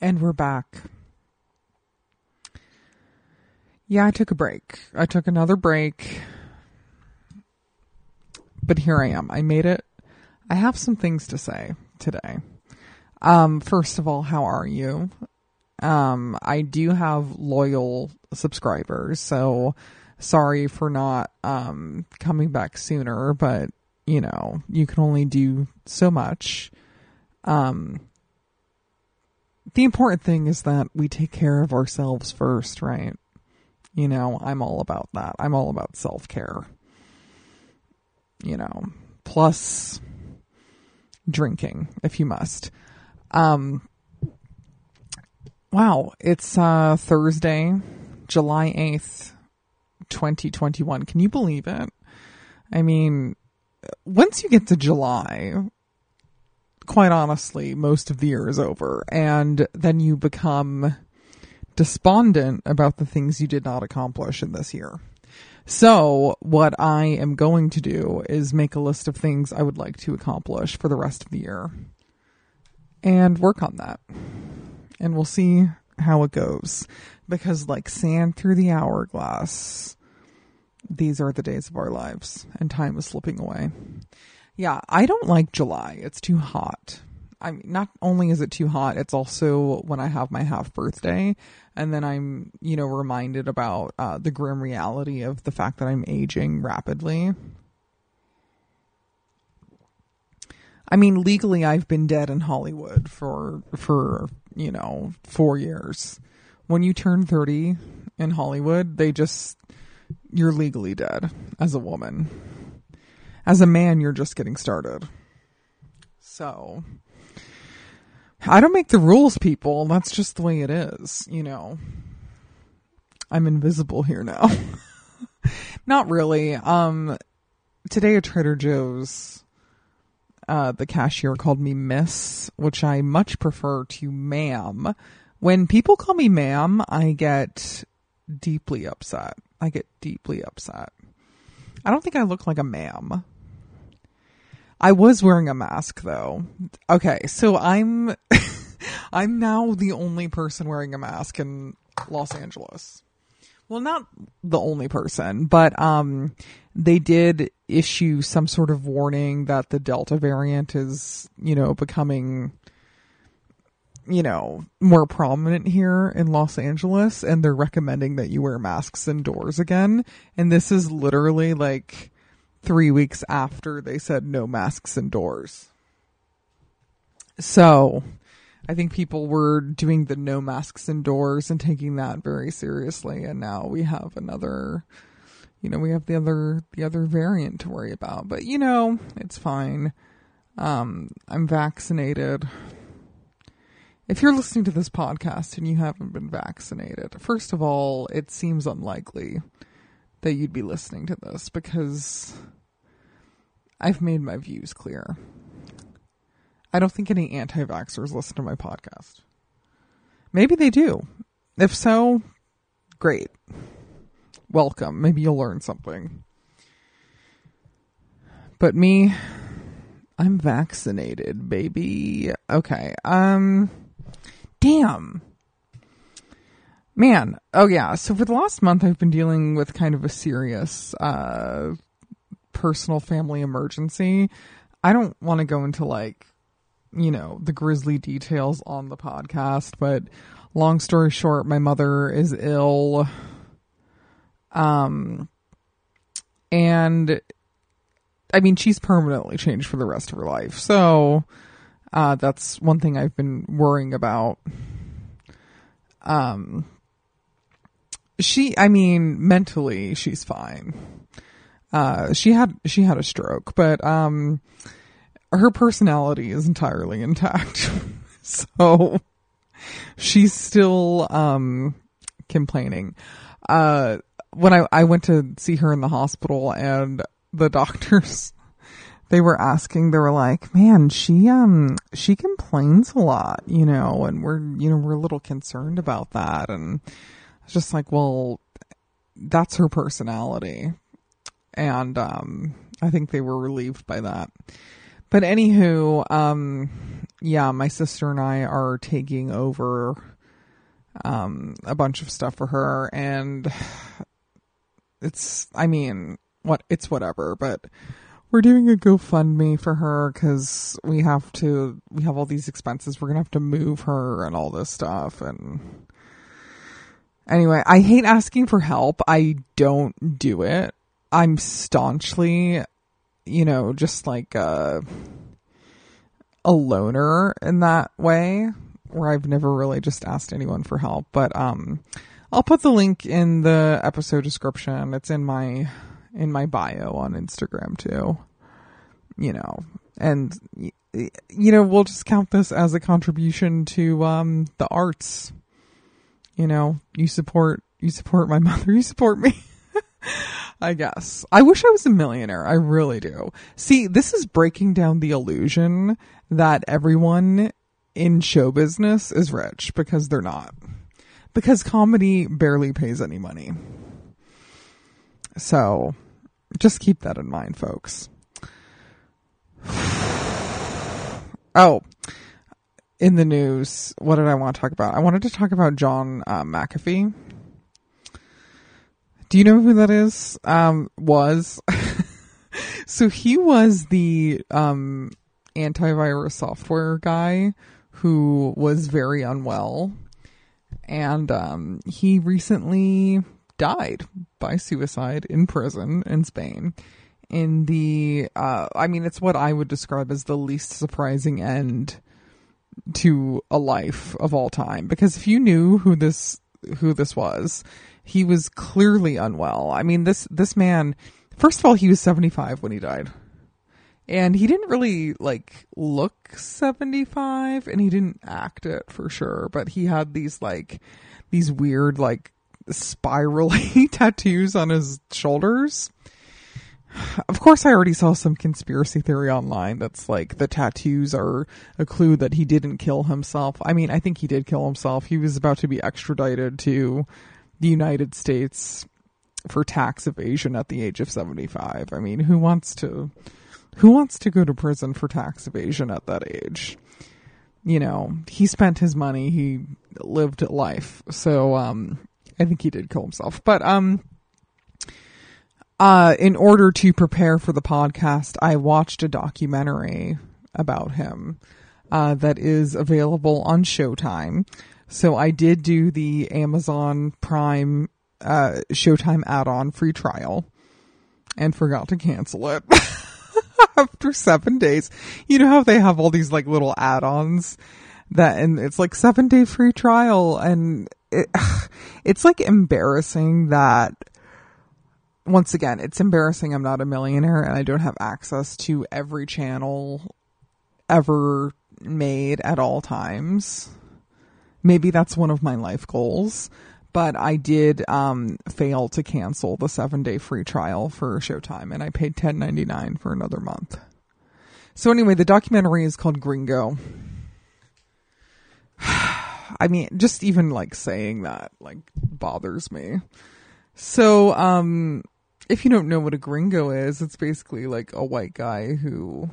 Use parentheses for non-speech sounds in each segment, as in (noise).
And we're back. Yeah, I took a break. I took another break. But here I am. I made it. I have some things to say today. Um, first of all, how are you? Um, I do have loyal subscribers, so sorry for not um coming back sooner, but you know, you can only do so much. Um the important thing is that we take care of ourselves first, right? You know, I'm all about that. I'm all about self care. You know, plus drinking if you must. Um, wow, it's uh, Thursday, July 8th, 2021. Can you believe it? I mean, once you get to July, quite honestly, most of the year is over. And then you become despondent about the things you did not accomplish in this year. So, what I am going to do is make a list of things I would like to accomplish for the rest of the year and work on that. And we'll see how it goes. Because, like sand through the hourglass, these are the days of our lives, and time is slipping away. Yeah, I don't like July. It's too hot. I mean, not only is it too hot, it's also when I have my half birthday, and then I'm, you know, reminded about uh, the grim reality of the fact that I'm aging rapidly. I mean, legally, I've been dead in Hollywood for for you know four years. When you turn thirty in Hollywood, they just you're legally dead as a woman. As a man, you're just getting started. So, I don't make the rules, people. That's just the way it is, you know. I'm invisible here now. (laughs) Not really. Um, today at Trader Joe's, uh, the cashier called me Miss, which I much prefer to ma'am. When people call me ma'am, I get deeply upset. I get deeply upset. I don't think I look like a ma'am. I was wearing a mask though. Okay, so I'm (laughs) I'm now the only person wearing a mask in Los Angeles. Well, not the only person, but um they did issue some sort of warning that the Delta variant is, you know, becoming you know, more prominent here in Los Angeles and they're recommending that you wear masks indoors again. And this is literally like three weeks after they said no masks indoors. So I think people were doing the no masks indoors and taking that very seriously. And now we have another, you know, we have the other, the other variant to worry about, but you know, it's fine. Um, I'm vaccinated. If you're listening to this podcast and you haven't been vaccinated, first of all, it seems unlikely that you'd be listening to this because I've made my views clear. I don't think any anti vaxxers listen to my podcast. Maybe they do. If so, great. Welcome. Maybe you'll learn something. But me, I'm vaccinated, baby. Okay. Um, damn. Man. Oh yeah. So for the last month, I've been dealing with kind of a serious, uh, personal family emergency. I don't want to go into like, you know, the grisly details on the podcast, but long story short, my mother is ill. Um, and I mean, she's permanently changed for the rest of her life. So, uh, that's one thing I've been worrying about. Um, she, I mean, mentally, she's fine. Uh, she had, she had a stroke, but, um, her personality is entirely intact. (laughs) so she's still, um, complaining. Uh, when I, I went to see her in the hospital and the (laughs) doctors, they were asking, they were like, man, she, um, she complains a lot, you know, and we're, you know, we're a little concerned about that. And just like, well, that's her personality. And, um, I think they were relieved by that. But anywho, um, yeah, my sister and I are taking over um a bunch of stuff for her and it's I mean, what it's whatever, but we're doing a GoFundMe for her cuz we have to we have all these expenses. We're to have to move her and all this stuff and Anyway, I hate asking for help. I don't do it. I'm staunchly, you know, just like a, a loner in that way where I've never really just asked anyone for help. But um I'll put the link in the episode description. It's in my in my bio on Instagram too. You know, and you know, we'll just count this as a contribution to um the arts you know, you support you support my (laughs) mother, you support me. (laughs) I guess. I wish I was a millionaire. I really do. See, this is breaking down the illusion that everyone in show business is rich because they're not. Because comedy barely pays any money. So, just keep that in mind, folks. (sighs) Oh, in the news, what did I want to talk about? I wanted to talk about John uh, McAfee. Do you know who that is? Um, was. (laughs) so he was the um, antivirus software guy who was very unwell. And um, he recently died by suicide in prison in Spain. In the, uh, I mean, it's what I would describe as the least surprising end to a life of all time. Because if you knew who this who this was he was clearly unwell. I mean this this man first of all he was 75 when he died. And he didn't really like look 75 and he didn't act it for sure but he had these like these weird like spirally (laughs) tattoos on his shoulders of course, I already saw some conspiracy theory online that's like the tattoos are a clue that he didn't kill himself. I mean, I think he did kill himself. He was about to be extradited to the United States for tax evasion at the age of 75. I mean, who wants to who wants to go to prison for tax evasion at that age? You know, he spent his money, he lived life. So um I think he did kill himself. But um uh, in order to prepare for the podcast, I watched a documentary about him uh, that is available on Showtime. So I did do the Amazon Prime uh, Showtime add-on free trial and forgot to cancel it (laughs) after seven days. You know how they have all these like little add-ons that, and it's like seven day free trial, and it, (sighs) it's like embarrassing that once again, it's embarrassing I'm not a millionaire and I don't have access to every channel ever made at all times. Maybe that's one of my life goals, but I did um, fail to cancel the seven day free trial for Showtime and I paid ten ninety nine for another month. So anyway, the documentary is called Gringo. (sighs) I mean, just even like saying that like bothers me. So, um, if you don't know what a gringo is, it's basically like a white guy who,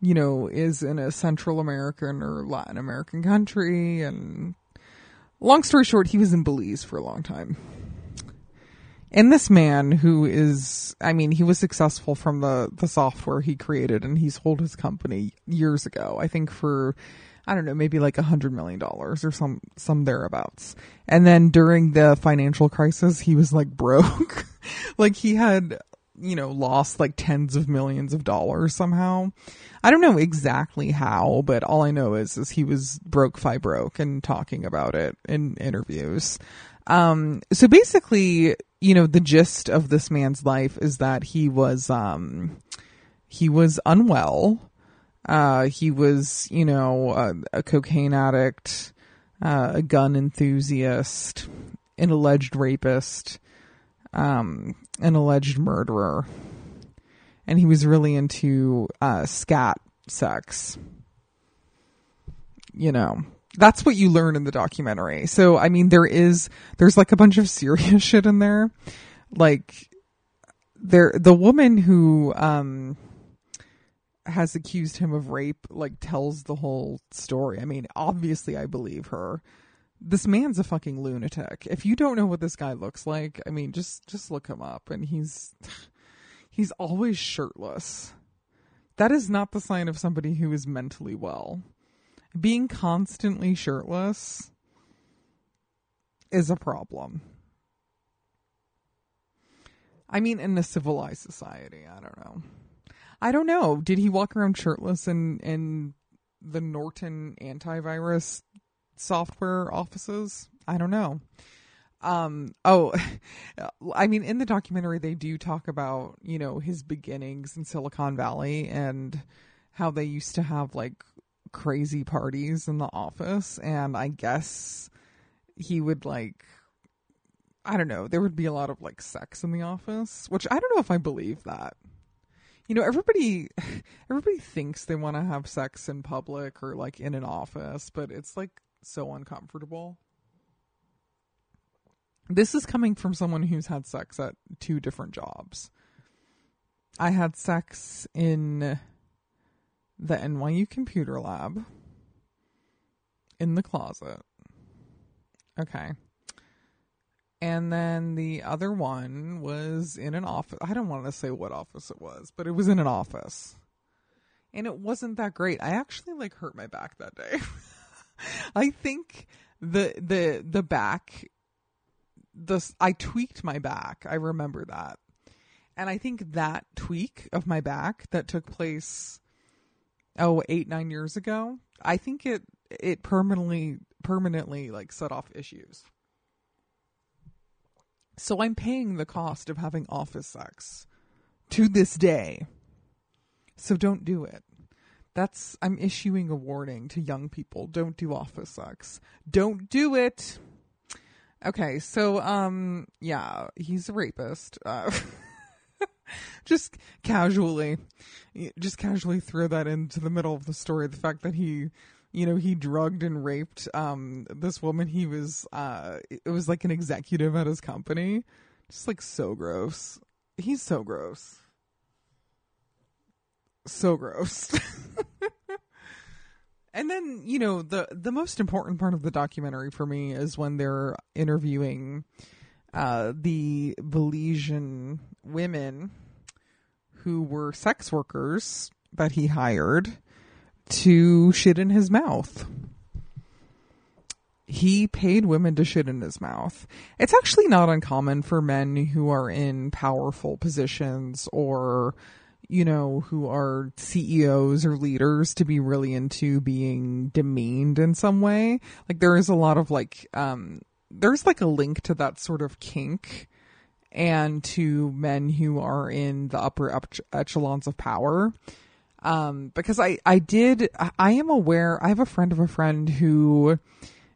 you know, is in a Central American or Latin American country. And long story short, he was in Belize for a long time. And this man who is, I mean, he was successful from the, the software he created and he sold his company years ago, I think for I don't know, maybe like a hundred million dollars or some, some thereabouts. And then during the financial crisis, he was like (laughs) broke. like he had, you know, lost like tens of millions of dollars somehow. I don't know exactly how, but all I know is, is he was broke fi broke and talking about it in interviews. Um, so basically, you know, the gist of this man's life is that he was, um, he was unwell uh, he was, you know, a, a cocaine addict, uh, a gun enthusiast, an alleged rapist, um, an alleged murderer. And he was really into uh, scat sex. You know, that's what you learn in the documentary. So, I mean, there is, there's like a bunch of serious (laughs) shit in there. Like, there, the woman who, um, has accused him of rape like tells the whole story. I mean, obviously I believe her. This man's a fucking lunatic. If you don't know what this guy looks like, I mean, just just look him up and he's he's always shirtless. That is not the sign of somebody who is mentally well. Being constantly shirtless is a problem. I mean, in a civilized society, I don't know. I don't know. Did he walk around shirtless in in the Norton antivirus software offices? I don't know. Um, oh, (laughs) I mean, in the documentary, they do talk about, you know, his beginnings in Silicon Valley and how they used to have like crazy parties in the office. And I guess he would like, I don't know, there would be a lot of like sex in the office, which I don't know if I believe that you know everybody (sighs) everybody thinks they want to have sex in public or like in an office but it's like so uncomfortable. This is coming from someone who's had sex at two different jobs. I had sex in the NYU computer lab in the closet. Okay and then the other one was in an office. I don't want to say what office it was, but it was in an office. And it wasn't that great. I actually like hurt my back that day. (laughs) I think the the the back the I tweaked my back. I remember that. And I think that tweak of my back that took place oh, eight, nine years ago, I think it it permanently permanently like set off issues. So I'm paying the cost of having office sex to this day. So don't do it. That's I'm issuing a warning to young people. Don't do office sex. Don't do it. Okay, so um yeah, he's a rapist. Uh, (laughs) just casually just casually throw that into the middle of the story the fact that he you know, he drugged and raped um this woman he was uh it was like an executive at his company. Just like so gross. He's so gross. So gross. (laughs) and then, you know, the the most important part of the documentary for me is when they're interviewing uh the Belizean women who were sex workers that he hired to shit in his mouth. He paid women to shit in his mouth. It's actually not uncommon for men who are in powerful positions or, you know, who are CEOs or leaders to be really into being demeaned in some way. Like there is a lot of like, um, there's like a link to that sort of kink and to men who are in the upper echelons of power um, because I, I did, I am aware, I have a friend of a friend who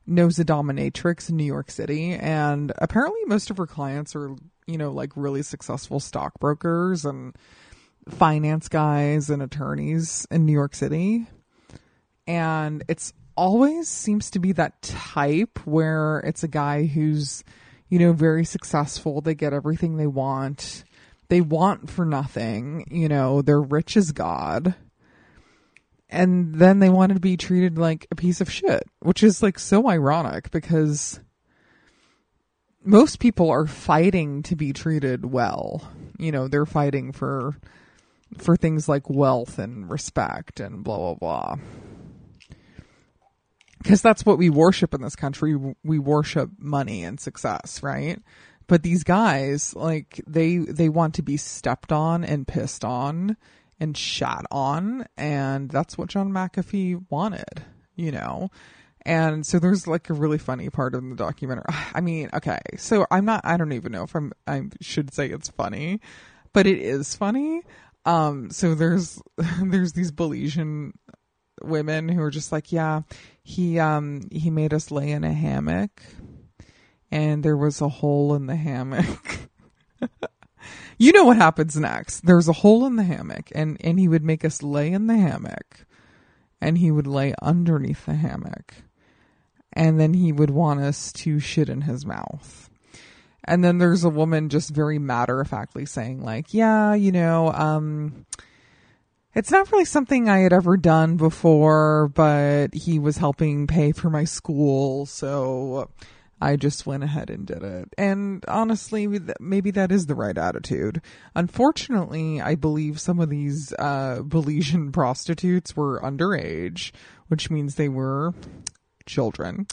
knows a dominatrix in New York City, and apparently most of her clients are, you know, like really successful stockbrokers and finance guys and attorneys in New York City. And it's always seems to be that type where it's a guy who's, you know, very successful. They get everything they want they want for nothing, you know, they're rich as God. And then they want to be treated like a piece of shit, which is like so ironic because most people are fighting to be treated well. You know, they're fighting for for things like wealth and respect and blah blah blah. Cuz that's what we worship in this country. We worship money and success, right? But these guys, like they they want to be stepped on and pissed on and shat on, and that's what John McAfee wanted, you know. And so there's like a really funny part in the documentary. (sighs) I mean, okay, so I'm not. I don't even know if I'm. I should say it's funny, but it is funny. Um, so there's (laughs) there's these Belizean women who are just like, yeah, he um he made us lay in a hammock and there was a hole in the hammock. (laughs) you know what happens next. There's a hole in the hammock and, and he would make us lay in the hammock and he would lay underneath the hammock and then he would want us to shit in his mouth. And then there's a woman just very matter of factly saying like, yeah, you know, um, It's not really something I had ever done before, but he was helping pay for my school, so I just went ahead and did it. And honestly, maybe that is the right attitude. Unfortunately, I believe some of these uh, Belizean (laughs) prostitutes were underage, which means they were children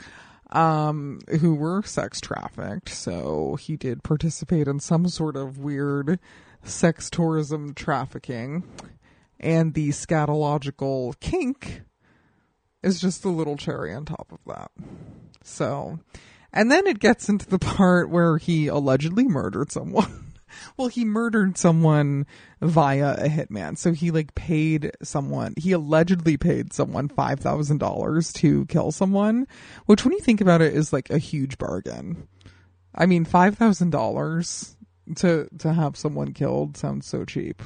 um, who were sex trafficked. So he did participate in some sort of weird sex tourism trafficking. And the scatological kink is just a little cherry on top of that. So, and then it gets into the part where he allegedly murdered someone. (laughs) well, he murdered someone via a hitman. So he like paid someone, he allegedly paid someone $5,000 to kill someone, which when you think about it is like a huge bargain. I mean, $5,000 to, to have someone killed sounds so cheap.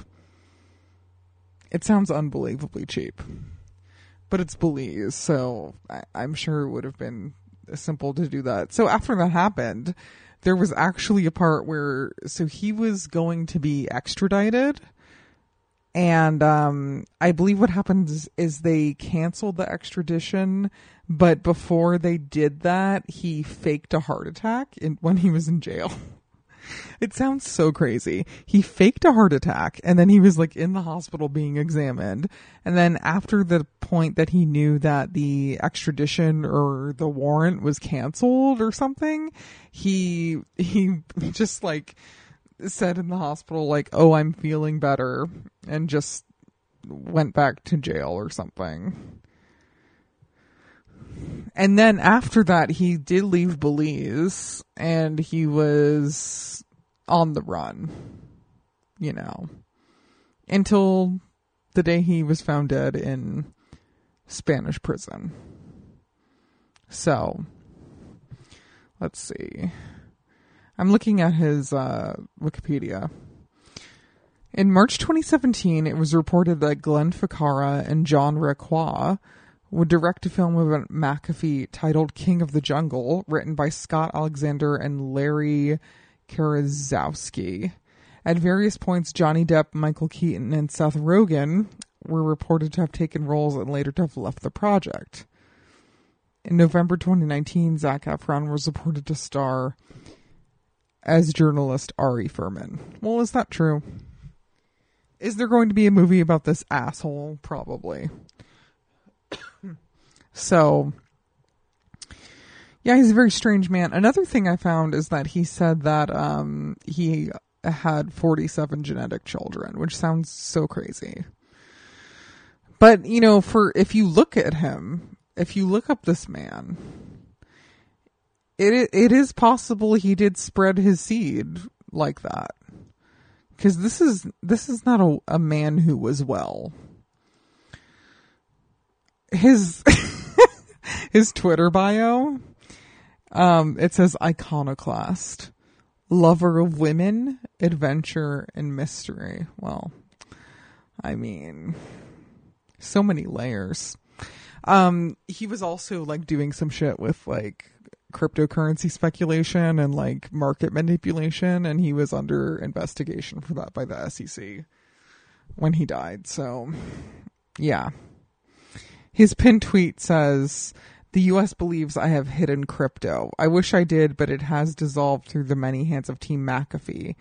It sounds unbelievably cheap. But it's Belize, so I, I'm sure it would have been simple to do that. So after that happened, there was actually a part where so he was going to be extradited and um, I believe what happened is, they canceled the extradition, but before they did that, he faked a heart attack in, when he was in jail. (laughs) (laughs) It sounds so crazy. He faked a heart attack and then he was like in the hospital being examined. And then after the point that he knew that the extradition or the warrant was canceled or something, he, he (laughs) just like said in the hospital, like, oh, I'm feeling better and just went back to jail or something. And then after that, he did leave Belize and he was on the run, you know, until the day he was found dead in Spanish prison. So, let's see. I'm looking at his uh, Wikipedia. In March 2017, it was reported that Glenn Ficarra and John Requa would direct a film about McAfee titled King of the Jungle, written by Scott Alexander and Larry Karaszewski. At various points, Johnny Depp, Michael Keaton, and Seth Rogen were reported to have taken roles and later to have left the project. In November 2019, Zac Efron was reported to star as journalist Ari Furman. Well, is that true? Is there going to be a movie about this asshole? Probably. (coughs) so, yeah, he's a very strange man. Another thing I found is that he said that um, he had 47 genetic children, which sounds so crazy. But, you know, for if you look at him, if you look up this man, it it is possible he did spread his seed like that. Cuz this is this is not a, a man who was well. His (laughs) his Twitter bio um, it says iconoclast, lover of women, adventure, and mystery. Well, I mean, so many layers. Um, he was also like doing some shit with like cryptocurrency speculation and like market manipulation, and he was under investigation for that by the SEC when he died. So, yeah. His pin tweet says, the US believes I have hidden crypto. I wish I did, but it has dissolved through the many hands of Team McAfee.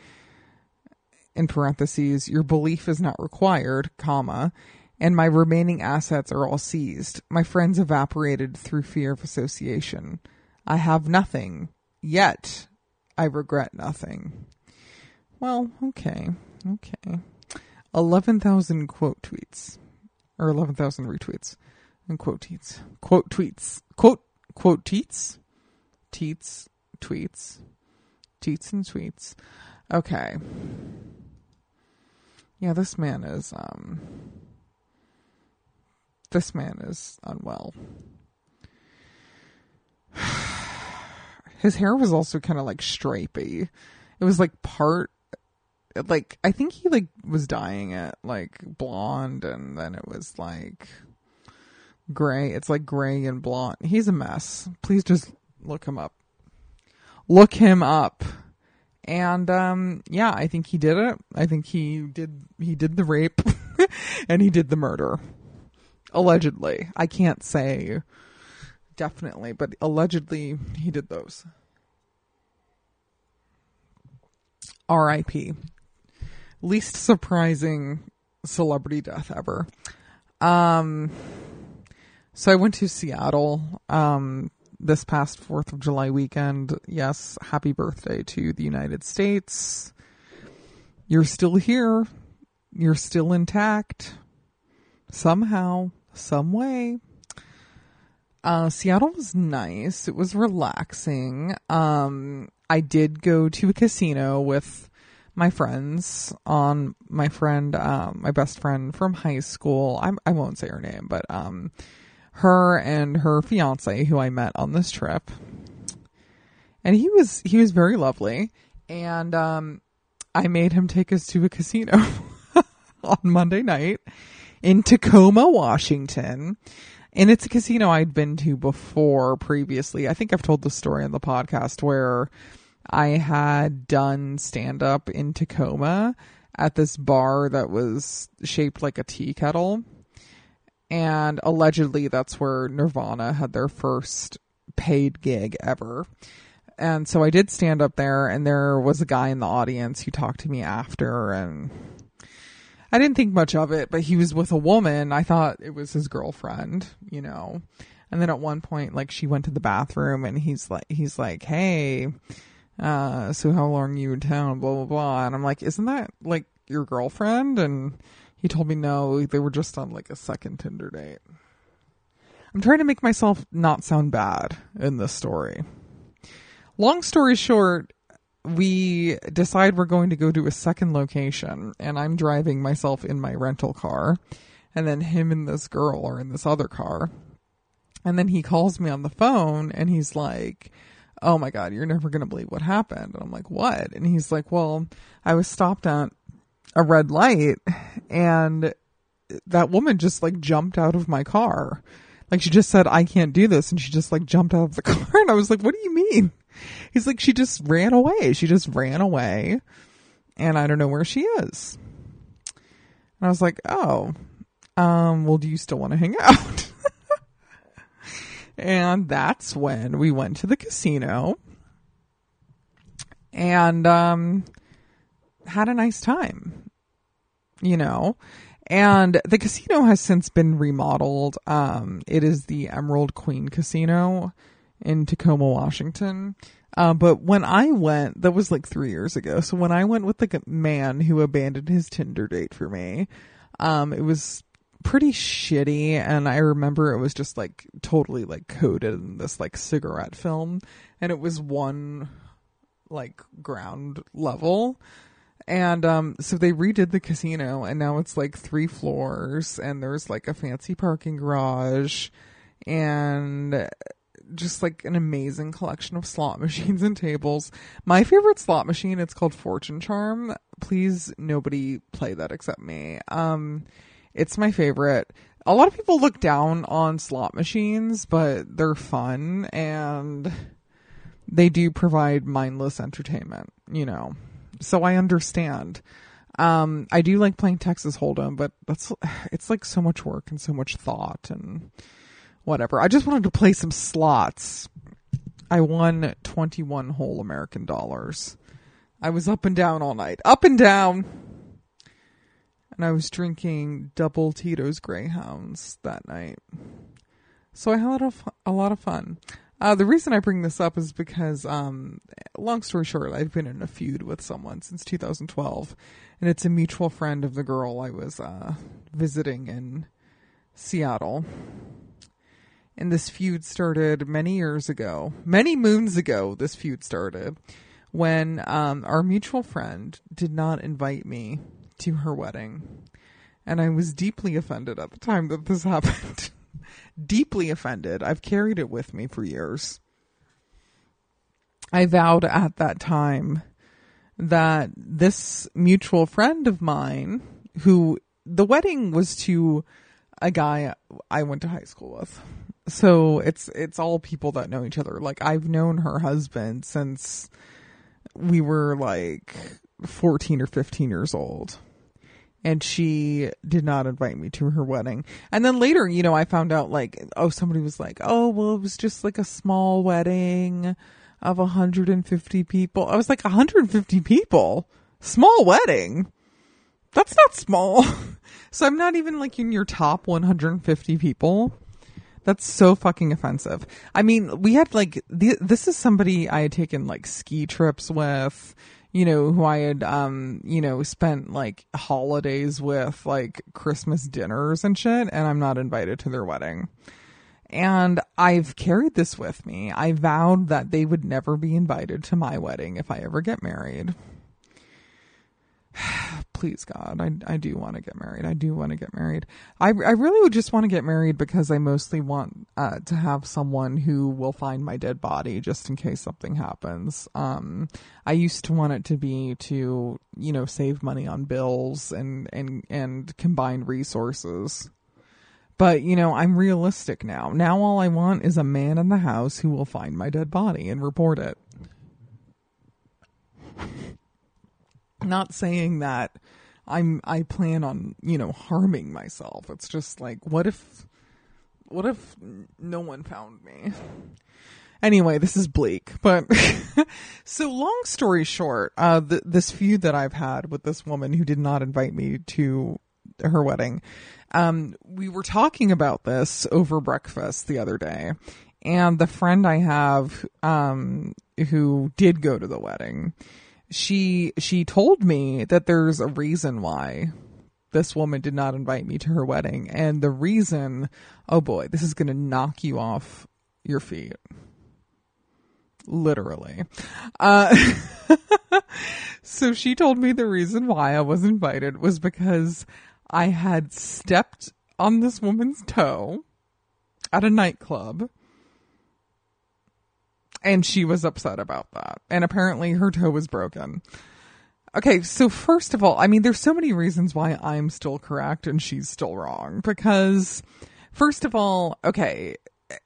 In parentheses, your belief is not required, comma, and my remaining assets are all seized. My friends evaporated through fear of association. I have nothing. Yet, I regret nothing. Well, okay. Okay. 11,000 quote tweets. Or 11,000 retweets and quote tweets, quote tweets, quote quote tweets, tweets, tweets, tweets and tweets. Okay. Yeah, this man is um this man is unwell. (sighs) His hair was also kind of like stripy. It was like part like I think he like was dyeing it like blonde and then it was like gray. It's like gray and blonde. He's a mess. Please just look him up. Look him up. And um yeah, I think he did it. I think he did he did the rape. (laughs) and he did the murder. Allegedly. I can't say definitely, but allegedly he did those. R.I.P. Least surprising celebrity death ever. Um, so I went to Seattle um, this past 4th of July weekend. Yes, happy birthday to the United States. You're still here. You're still intact. Somehow, some way. Uh, Seattle was nice. It was relaxing. Um, I did go to a casino with my friends on my friend, um, my best friend from high school. I, I won't say her name, but, um, her and her fiance who I met on this trip. And he was, he was very lovely. And, um, I made him take us to a casino (laughs) on Monday night in Tacoma, Washington. And it's a casino I'd been to before previously. I think I've told the story on the podcast where I had done stand up in Tacoma at this bar that was shaped like a tea kettle. And allegedly, that's where Nirvana had their first paid gig ever. And so I did stand up there, and there was a guy in the audience who talked to me after, and I didn't think much of it, but he was with a woman. I thought it was his girlfriend, you know. And then at one point, like she went to the bathroom, and he's like, he's like, "Hey, uh, so how long you in town?" Blah blah blah. And I'm like, "Isn't that like your girlfriend?" And he told me no, they were just on like a second Tinder date. I'm trying to make myself not sound bad in this story. Long story short, we decide we're going to go to a second location and I'm driving myself in my rental car and then him and this girl are in this other car. And then he calls me on the phone and he's like, Oh my God, you're never going to believe what happened. And I'm like, What? And he's like, Well, I was stopped at a red light and that woman just like jumped out of my car. Like she just said, I can't do this. And she just like jumped out of the (laughs) car. And I was like, What do you mean? He's like, she just ran away. She just ran away. And I don't know where she is. And I was like, oh, um, well, do you still want to hang out? (laughs) and that's when we went to the casino and, um, had a nice time, you know. And the casino has since been remodeled. Um, it is the Emerald Queen Casino in Tacoma, Washington. Uh, but when I went, that was like three years ago. So when I went with the man who abandoned his Tinder date for me, um, it was pretty shitty. And I remember it was just like totally like coded in this like cigarette film. And it was one like ground level. And um, so they redid the casino, and now it's like three floors, and there's like a fancy parking garage, and just like an amazing collection of slot (laughs) machines and tables. My favorite slot machine, it's called Fortune Charm. Please nobody play that except me. Um it's my favorite. A lot of people look down on slot machines, but they're fun and they do provide mindless entertainment, you know. So I understand. Um, I do like playing Texas Hold'em, but that's it's like so much work and so much thought and whatever. I just wanted to play some slots. I won 21 whole American dollars. I was up and down all night. Up and down. And I was drinking double Tito's Greyhounds that night. So I had a a lot of fun. Uh, the reason I bring this up is because, um, long story short, I've been in a feud with someone since 2012, and it's a mutual friend of the girl I was uh, visiting in Seattle. And this feud started many years ago, many moons ago. This feud started when um, our mutual friend did not invite me to her wedding. And I was deeply offended at the time that this (laughs) happened. Deeply offended. I've carried it with me for years. I vowed at that time that this mutual friend of mine, who the wedding was to a guy I went to high school with. So it's it's all people that know each other. Like I've known her husband since we were like 14 or 15 years old. And she did not invite me to her wedding. And then later, you know, I found out like, oh, somebody was like, oh, well, it was just like a small wedding of 150 people. I was like, 150 people? Small wedding? That's not small. (laughs) so I'm not even like in your top 150 people. That's so fucking offensive. I mean, we had like, th- this is somebody I had taken like ski trips with you know, who I had, um, you know, spent like holidays with, like Christmas dinners and shit, and I'm not invited to their wedding. And I've carried this with me. I vowed that they would never be invited to my wedding if I ever get married. (sighs) please God, I, I do want to get married. I do want to get married. I, I really would just want to get married because I mostly want uh, to have someone who will find my dead body just in case something happens. Um, I used to want it to be to, you know, save money on bills and, and, and combine resources. But, you know, I'm realistic now. Now all I want is a man in the house who will find my dead body and report it not saying that I'm I plan on, you know, harming myself. It's just like what if what if no one found me? Anyway, this is bleak, but (laughs) so long story short, uh th- this feud that I've had with this woman who did not invite me to her wedding. Um we were talking about this over breakfast the other day. And the friend I have um who did go to the wedding, she she told me that there's a reason why this woman did not invite me to her wedding. And the reason oh boy this is going to knock you off your feet. Literally. Uh (laughs) so she told me the reason why I was invited was because I had stepped on this woman's toe at a nightclub and she was upset about that. And apparently her toe was broken. Okay, so first of all, I mean, there's so many reasons why I'm still correct and she's still wrong. Because, first of all, okay,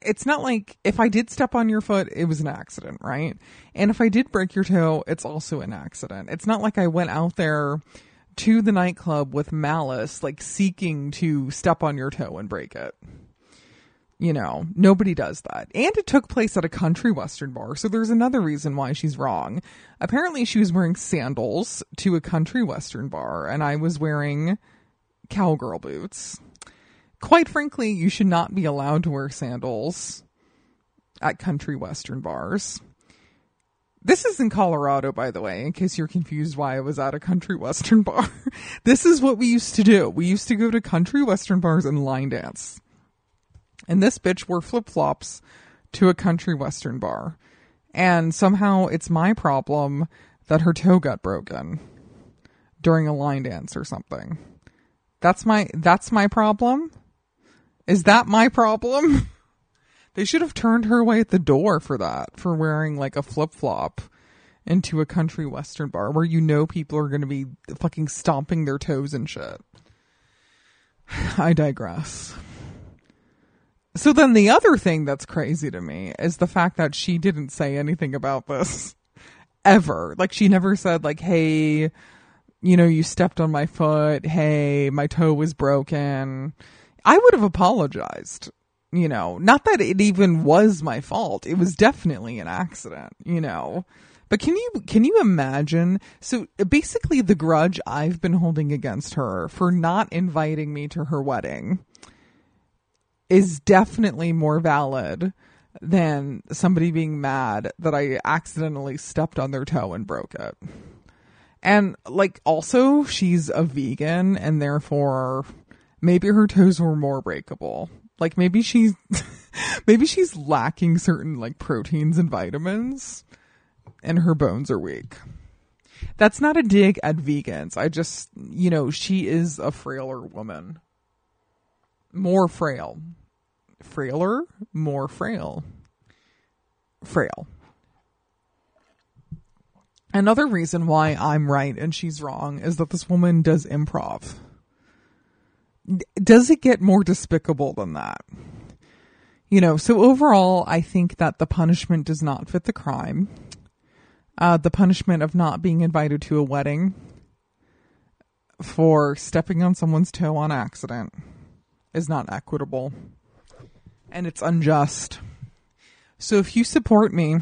it's not like if I did step on your foot, it was an accident, right? And if I did break your toe, it's also an accident. It's not like I went out there to the nightclub with malice, like seeking to step on your toe and break it. You know, nobody does that. And it took place at a country western bar, so there's another reason why she's wrong. Apparently, she was wearing sandals to a country western bar, and I was wearing cowgirl boots. Quite frankly, you should not be allowed to wear sandals at country western bars. This is in Colorado, by the way, in case you're confused why I was at a country western (laughs) bar. this is what we used to do. We used to go to country western bars and line dance. And this bitch wore flip flops to a country western bar. And somehow it's my problem that her toe got broken during a line dance or something. That's my that's my problem? Is that my problem? (laughs) they should have turned her away at the door for that, for wearing like a flip flop into a country western bar where you know people are going to be fucking stomping their toes and shit. (sighs) I digress. So then the other thing that's crazy to me is the fact that she didn't say anything about this (laughs) ever. Like she never said like, "Hey, you know, you stepped on my foot. Hey, my toe was broken." I would have apologized. You know, not that it even was my fault. It was definitely an accident, you know. But can you can you imagine? So basically the grudge I've been holding against her for not inviting me to her wedding is definitely more valid than somebody being mad that I accidentally stepped on their toe and broke it. And like also she's a vegan and therefore maybe her toes were more breakable. Like maybe she's (laughs) maybe she's lacking certain like proteins and vitamins and her bones are weak. That's not a dig at vegans. I just, you know, she is a frailer woman. More frail frailer, more frail. Frail. Another reason why I'm right and she's wrong is that this woman does improv. Does it get more despicable than that? You know, so overall, I think that the punishment does not fit the crime. Uh, the punishment of not being invited to a wedding for stepping on someone's toe on accident is not equitable and it's unjust. So if you support me,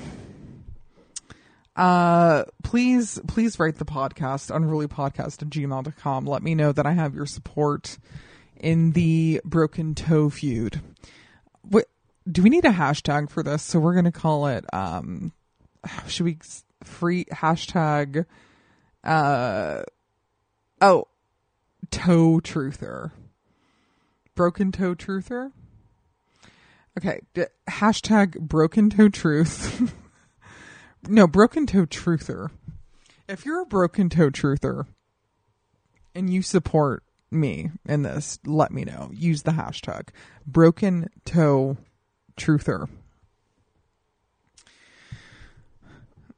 uh, please, please write the podcast, unrulypodcast at gmail.com. Let me know that I have your support in the broken toe feud. What, do we need a hashtag for this? So we're going to call it, um, should we free hashtag, uh, oh, toe truther. Broken toe truther? Okay, d- hashtag broken toe truth. (laughs) no, broken toe truther. If you're a broken toe truther and you support me in this, let me know. Use the hashtag broken toe truther.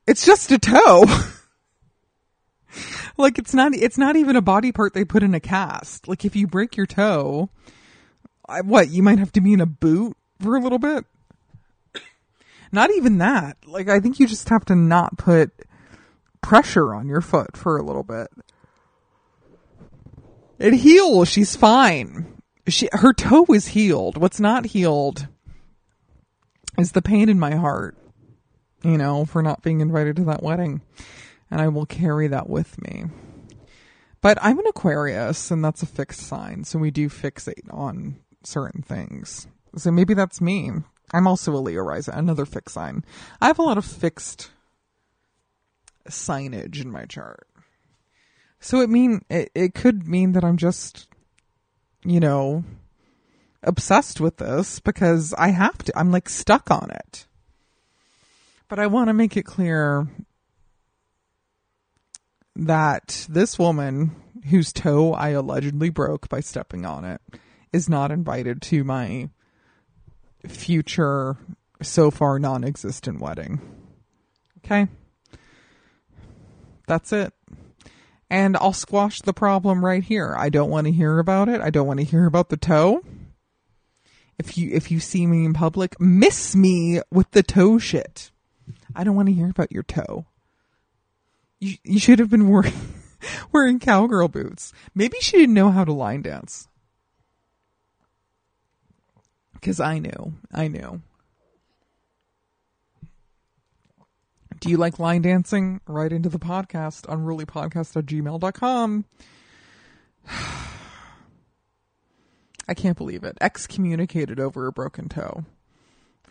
It's just a toe. (laughs) like it's not it's not even a body part they put in a cast. Like if you break your toe, what, you might have to be in a boot for a little bit? Not even that. Like I think you just have to not put pressure on your foot for a little bit. It heals. She's fine. She her toe is healed. What's not healed is the pain in my heart, you know, for not being invited to that wedding. And I will carry that with me. But I'm an Aquarius and that's a fixed sign, so we do fixate on certain things. So maybe that's me. I'm also a Leo rising, another fixed sign. I have a lot of fixed signage in my chart. So it mean it, it could mean that I'm just, you know, obsessed with this because I have to. I'm like stuck on it. But I want to make it clear that this woman whose toe I allegedly broke by stepping on it is not invited to my future, so far non existent wedding. Okay? That's it. And I'll squash the problem right here. I don't want to hear about it. I don't want to hear about the toe. If you if you see me in public, miss me with the toe shit. I don't want to hear about your toe. You you should have been wearing (laughs) wearing cowgirl boots. Maybe she didn't know how to line dance. Because I knew. I knew. Do you like line dancing? Write into the podcast, unrulypodcast at gmail.com. (sighs) I can't believe it. Excommunicated over a broken toe.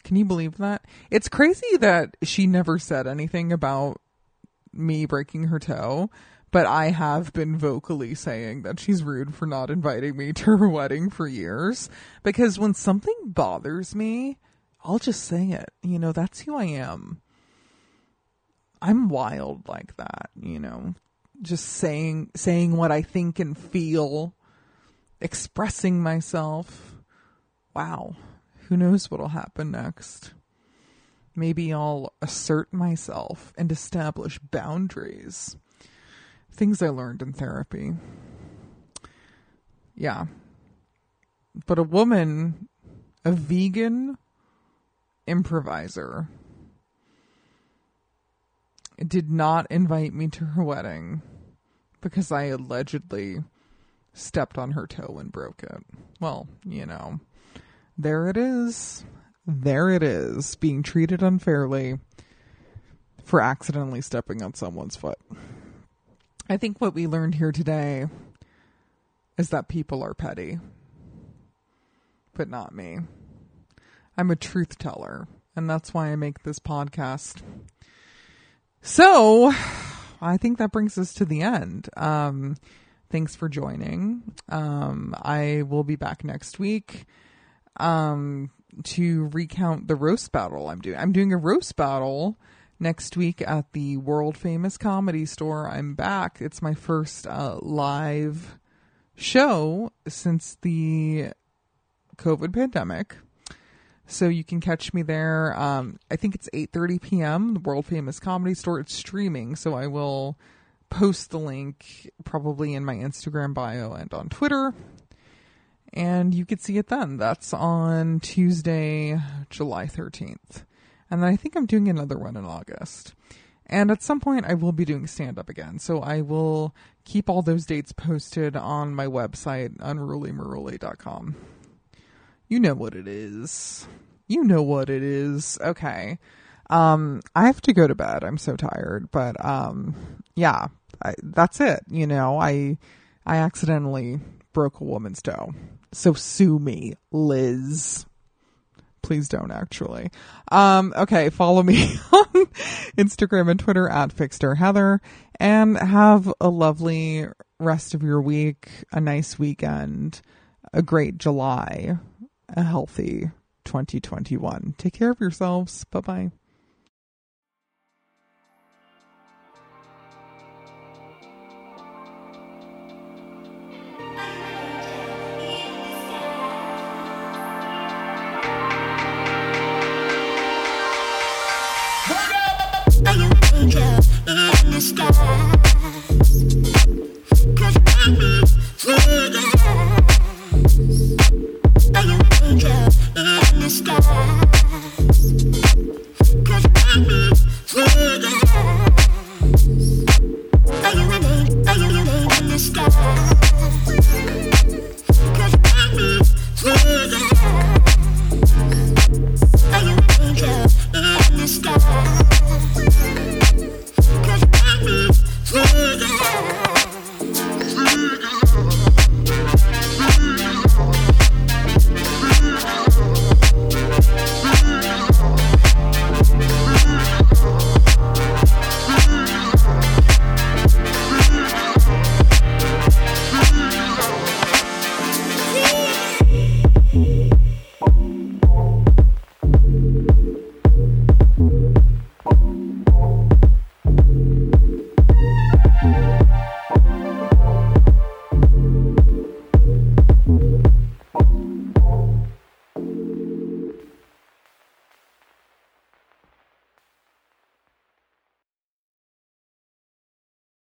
Can you believe that? It's crazy that she never said anything about me breaking her toe, but I have been vocally saying that she's rude for not inviting me to her wedding for years. Because when something bothers me, I'll just say it. You know, that's who I am. I'm wild like that, you know. Just saying saying what I think and feel, expressing myself. Wow. Who knows what'll happen next? Maybe I'll assert myself and establish boundaries things I learned in therapy. Yeah. But a woman, a vegan improviser, did not invite me to her wedding because I allegedly stepped on her toe and broke it. Well, you know, there it is. There it is, being treated unfairly for accidentally stepping on someone's foot. I think what we learned here today is that people are petty, but not me. I'm a truth teller, and that's why I make this podcast. So, I think that brings us to the end. Um, thanks for joining. Um, I will be back next week um, to recount the roast battle I'm doing. I'm doing a roast battle next week at the world famous comedy store. I'm back. It's my first uh, live show since the COVID pandemic. So you can catch me there. Um, I think it's 8:30 p.m. The world famous comedy store. It's streaming, so I will post the link probably in my Instagram bio and on Twitter. And you could see it then. That's on Tuesday, July 13th. And then I think I'm doing another one in August. And at some point, I will be doing stand up again. So I will keep all those dates posted on my website, unrulymaruli.com. You know what it is. You know what it is. Okay. Um, I have to go to bed. I'm so tired, but, um, yeah, I, that's it. You know, I, I accidentally broke a woman's toe. So sue me, Liz. Please don't actually. Um, okay, follow me (laughs) on Instagram and Twitter at Fixter Heather and have a lovely rest of your week, a nice weekend, a great July, a healthy 2021. Take care of yourselves. Bye bye.